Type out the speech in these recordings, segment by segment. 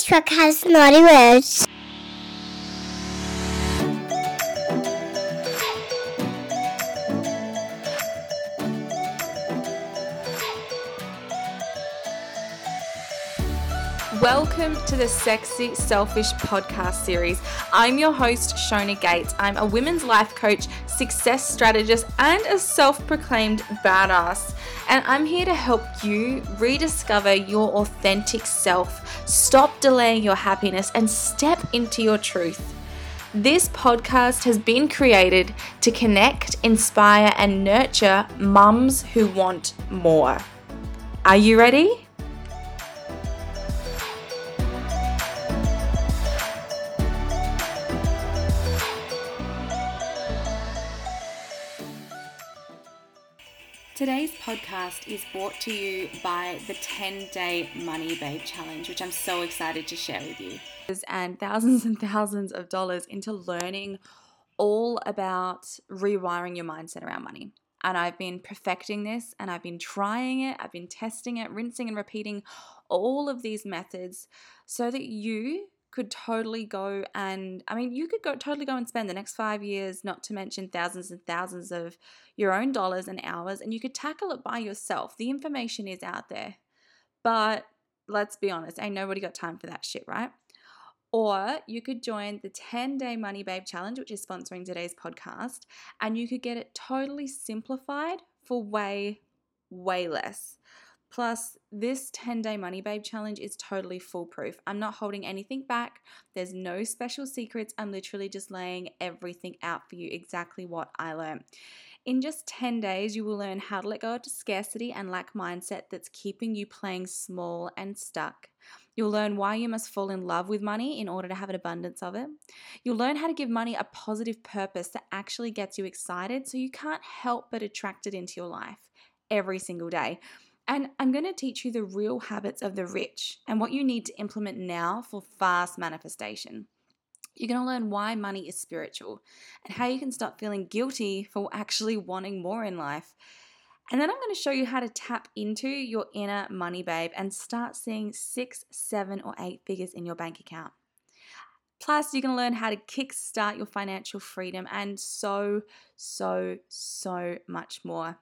This truck has naughty words. Welcome to the Sexy Selfish podcast series. I'm your host, Shona Gates. I'm a women's life coach, success strategist, and a self proclaimed badass. And I'm here to help you rediscover your authentic self, stop delaying your happiness, and step into your truth. This podcast has been created to connect, inspire, and nurture mums who want more. Are you ready? Today's podcast is brought to you by the 10 Day Money Babe Challenge, which I'm so excited to share with you. And thousands and thousands of dollars into learning all about rewiring your mindset around money. And I've been perfecting this and I've been trying it, I've been testing it, rinsing and repeating all of these methods so that you could totally go and I mean you could go totally go and spend the next 5 years not to mention thousands and thousands of your own dollars and hours and you could tackle it by yourself. The information is out there. But let's be honest, ain't nobody got time for that shit, right? Or you could join the 10 day Money Babe Challenge, which is sponsoring today's podcast, and you could get it totally simplified for way, way less. Plus, this 10 day Money Babe challenge is totally foolproof. I'm not holding anything back. There's no special secrets. I'm literally just laying everything out for you, exactly what I learned. In just 10 days, you will learn how to let go of scarcity and lack mindset that's keeping you playing small and stuck. You'll learn why you must fall in love with money in order to have an abundance of it. You'll learn how to give money a positive purpose that actually gets you excited so you can't help but attract it into your life every single day. And I'm going to teach you the real habits of the rich and what you need to implement now for fast manifestation. You're going to learn why money is spiritual and how you can stop feeling guilty for actually wanting more in life. And then I'm going to show you how to tap into your inner money babe and start seeing six, seven, or eight figures in your bank account. Plus, you're going to learn how to kickstart your financial freedom and so, so, so much more.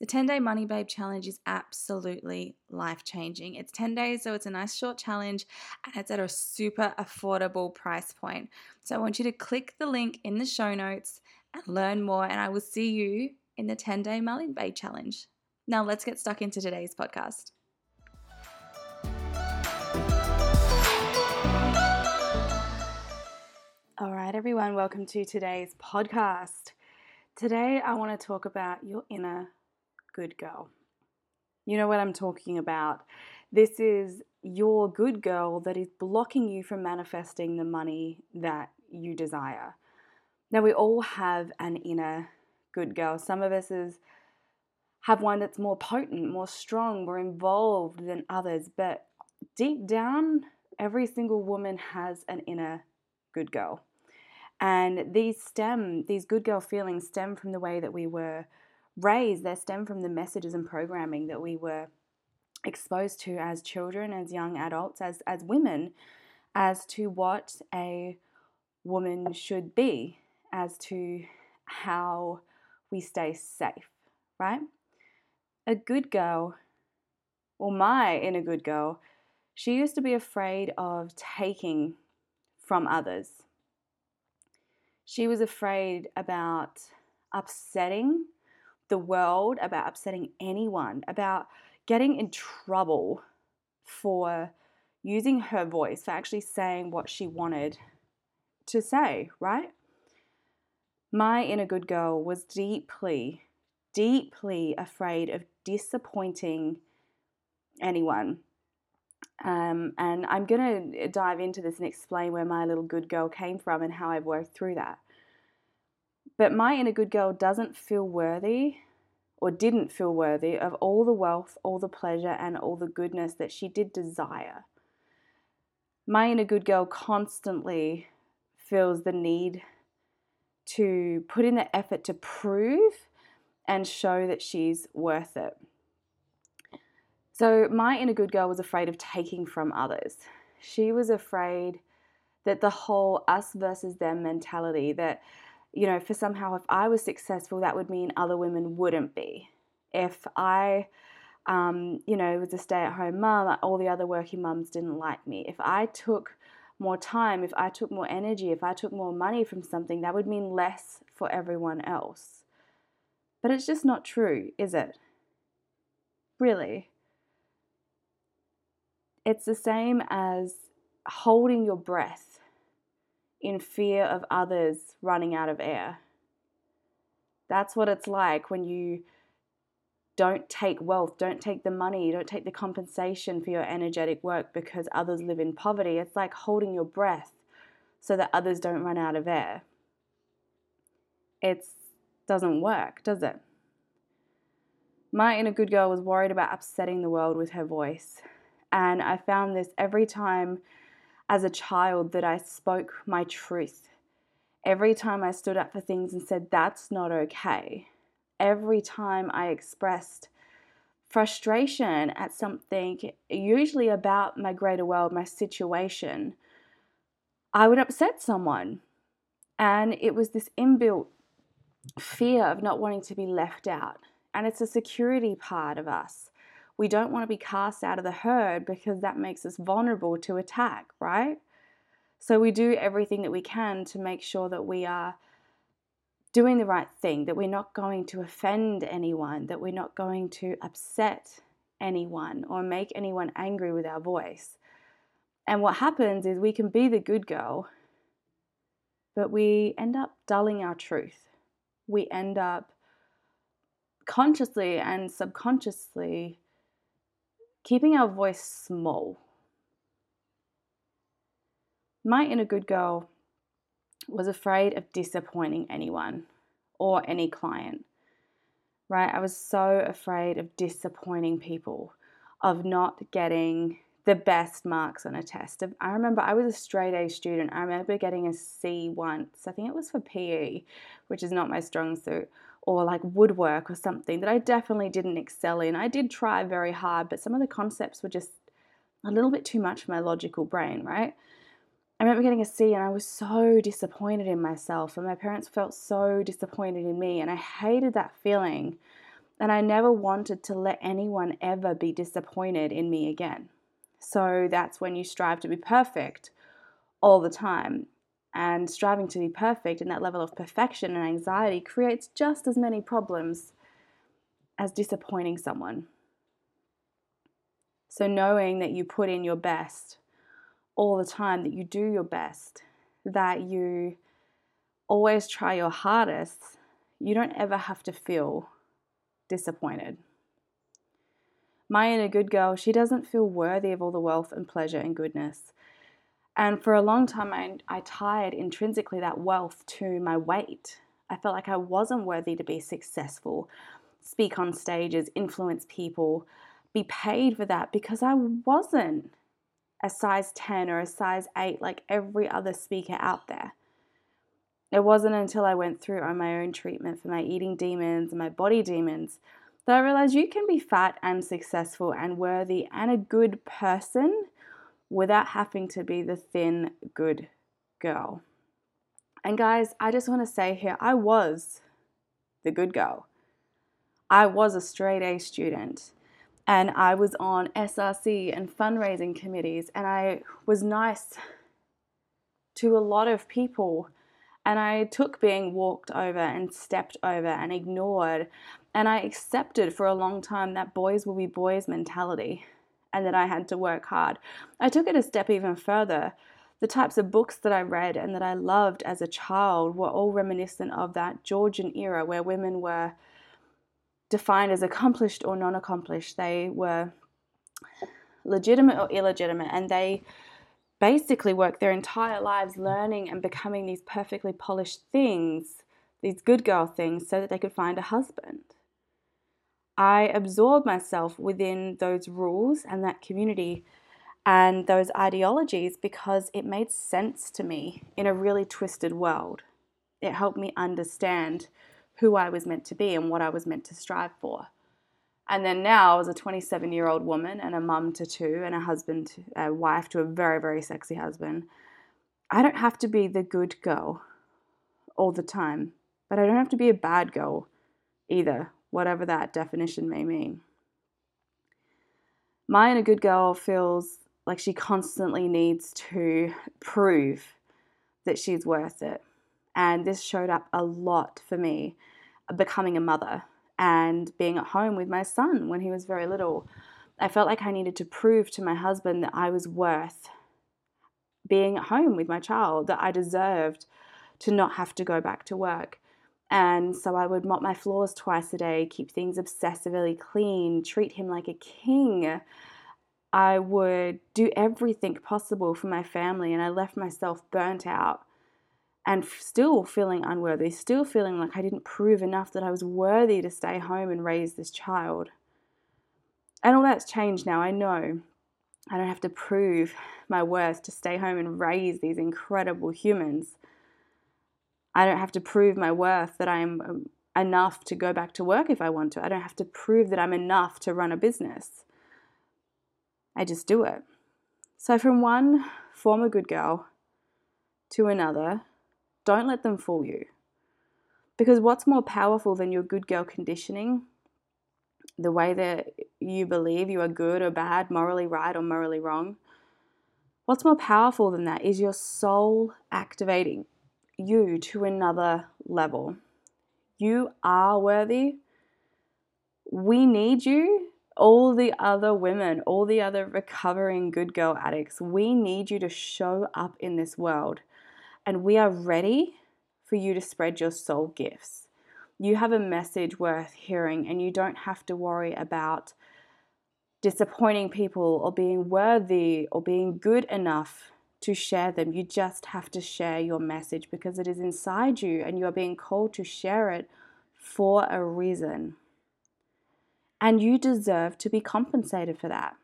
The 10 day Money Babe challenge is absolutely life changing. It's 10 days, so it's a nice short challenge and it's at a super affordable price point. So I want you to click the link in the show notes and learn more, and I will see you in the 10 day Money Babe challenge. Now, let's get stuck into today's podcast. All right, everyone, welcome to today's podcast. Today, I want to talk about your inner good girl. You know what I'm talking about. This is your good girl that is blocking you from manifesting the money that you desire. Now, we all have an inner good girl. Some of us is, have one that's more potent, more strong, more involved than others, but deep down, every single woman has an inner good girl. And these stem, these good girl feelings stem from the way that we were raised, they stem from the messages and programming that we were exposed to as children, as young adults, as, as women, as to what a woman should be, as to how we stay safe, right? A good girl, or my inner good girl, she used to be afraid of taking from others. She was afraid about upsetting the world, about upsetting anyone, about getting in trouble for using her voice, for actually saying what she wanted to say, right? My inner good girl was deeply, deeply afraid of disappointing anyone. Um, and I'm going to dive into this and explain where my little good girl came from and how I've worked through that. But my inner good girl doesn't feel worthy or didn't feel worthy of all the wealth, all the pleasure, and all the goodness that she did desire. My inner good girl constantly feels the need to put in the effort to prove and show that she's worth it. So, my inner good girl was afraid of taking from others. she was afraid that the whole us versus them mentality that, you know, for somehow if I was successful, that would mean other women wouldn't be. If I, um, you know, was a stay at home mum, all the other working mums didn't like me. If I took more time, if I took more energy, if I took more money from something, that would mean less for everyone else. But it's just not true, is it? Really. It's the same as holding your breath in fear of others running out of air. That's what it's like when you don't take wealth, don't take the money, don't take the compensation for your energetic work because others live in poverty. It's like holding your breath so that others don't run out of air. It doesn't work, does it? My inner good girl was worried about upsetting the world with her voice. And I found this every time as a child that I spoke my truth. Every time I stood up for things and said, that's not okay every time I expressed frustration at something, usually about my greater world, my situation, I would upset someone. And it was this inbuilt fear of not wanting to be left out. And it's a security part of us. We don't want to be cast out of the herd because that makes us vulnerable to attack, right? So we do everything that we can to make sure that we are doing the right thing, that we're not going to offend anyone, that we're not going to upset anyone or make anyone angry with our voice. And what happens is we can be the good girl, but we end up dulling our truth. We end up consciously and subconsciously keeping our voice small. My inner good girl was afraid of disappointing anyone or any client, right? I was so afraid of disappointing people, of not getting the best marks on a test. I remember I was a straight A student. I remember getting a C once. I think it was for PE, which is not my strong suit, or like woodwork or something that I definitely didn't excel in. I did try very hard, but some of the concepts were just a little bit too much for my logical brain, right? I remember getting a C and I was so disappointed in myself, and my parents felt so disappointed in me, and I hated that feeling. And I never wanted to let anyone ever be disappointed in me again. So that's when you strive to be perfect all the time. And striving to be perfect and that level of perfection and anxiety creates just as many problems as disappointing someone. So, knowing that you put in your best all the time, that you do your best, that you always try your hardest, you don't ever have to feel disappointed. My inner good girl, she doesn't feel worthy of all the wealth and pleasure and goodness. And for a long time, I, I tied intrinsically that wealth to my weight. I felt like I wasn't worthy to be successful, speak on stages, influence people, be paid for that because I wasn't a size 10 or a size 8 like every other speaker out there. It wasn't until I went through on my own treatment for my eating demons and my body demons that I realized you can be fat and successful and worthy and a good person without having to be the thin, good girl. And guys, I just want to say here I was the good girl. I was a straight A student and I was on SRC and fundraising committees, and I was nice to a lot of people. And I took being walked over and stepped over and ignored. And I accepted for a long time that boys will be boys mentality and that I had to work hard. I took it a step even further. The types of books that I read and that I loved as a child were all reminiscent of that Georgian era where women were defined as accomplished or non accomplished. They were legitimate or illegitimate, and they basically worked their entire lives learning and becoming these perfectly polished things, these good girl things, so that they could find a husband. I absorbed myself within those rules and that community and those ideologies because it made sense to me in a really twisted world. It helped me understand who I was meant to be and what I was meant to strive for. And then now, as a 27 year old woman and a mum to two, and a husband, a wife to a very, very sexy husband, I don't have to be the good girl all the time, but I don't have to be a bad girl either, whatever that definition may mean. My inner good girl feels like she constantly needs to prove that she's worth it. And this showed up a lot for me becoming a mother and being at home with my son when he was very little. I felt like I needed to prove to my husband that I was worth being at home with my child, that I deserved to not have to go back to work. And so I would mop my floors twice a day, keep things obsessively clean, treat him like a king. I would do everything possible for my family, and I left myself burnt out and still feeling unworthy, still feeling like I didn't prove enough that I was worthy to stay home and raise this child. And all that's changed now. I know I don't have to prove my worth to stay home and raise these incredible humans. I don't have to prove my worth that I'm um, enough to go back to work if I want to. I don't have to prove that I'm enough to run a business. I just do it. So, from one former good girl to another, don't let them fool you. Because what's more powerful than your good girl conditioning the way that you believe you are good or bad, morally right or morally wrong. What's more powerful than that is your soul activating you to another level. You are worthy. We need you. All the other women, all the other recovering good girl addicts, we need you to show up in this world. And we are ready for you to spread your soul gifts you have a message worth hearing and you don't have to worry about disappointing people or being worthy or being good enough to share them. You just have to share your message because it is inside you and you are being called to share it for a reason. And you deserve to be compensated for that.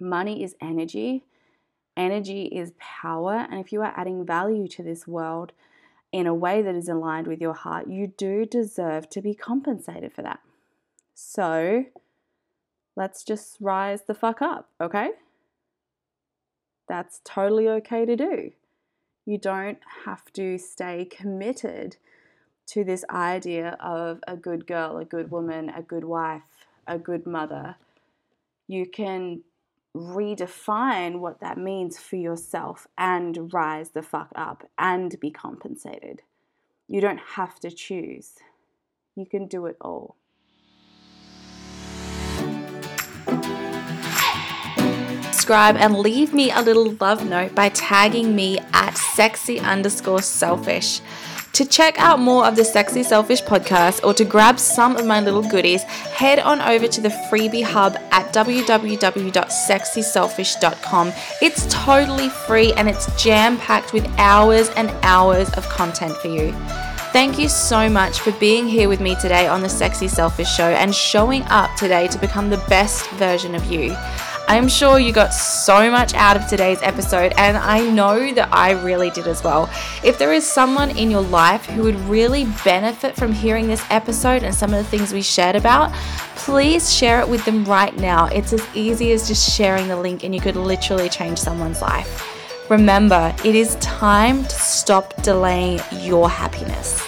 Money is energy, energy is power. And if you are adding value to this world, in a way that is aligned with your heart, you do deserve to be compensated for that. So let's just rise the fuck up, okay? That's totally okay to do. You don't have to stay committed to this idea of a good girl, a good woman, a good wife, a good mother. You can redefine what that means for yourself and rise the fuck up and be compensated. You don't have to choose, you can do it all. Subscribe and leave me a little love note by tagging me at sexy underscore selfish. To check out more of the Sexy Selfish podcast or to grab some of my little goodies, head on over to the freebie hub at www.sexyselfish.com. It's totally free and it's jam packed with hours and hours of content for you. Thank you so much for being here with me today on the Sexy Selfish Show and showing up today to become the best version of you. I'm sure you got so much out of today's episode, and I know that I really did as well. If there is someone in your life who would really benefit from hearing this episode and some of the things we shared about, please share it with them right now. It's as easy as just sharing the link, and you could literally change someone's life. Remember, it is time to stop delaying your happiness.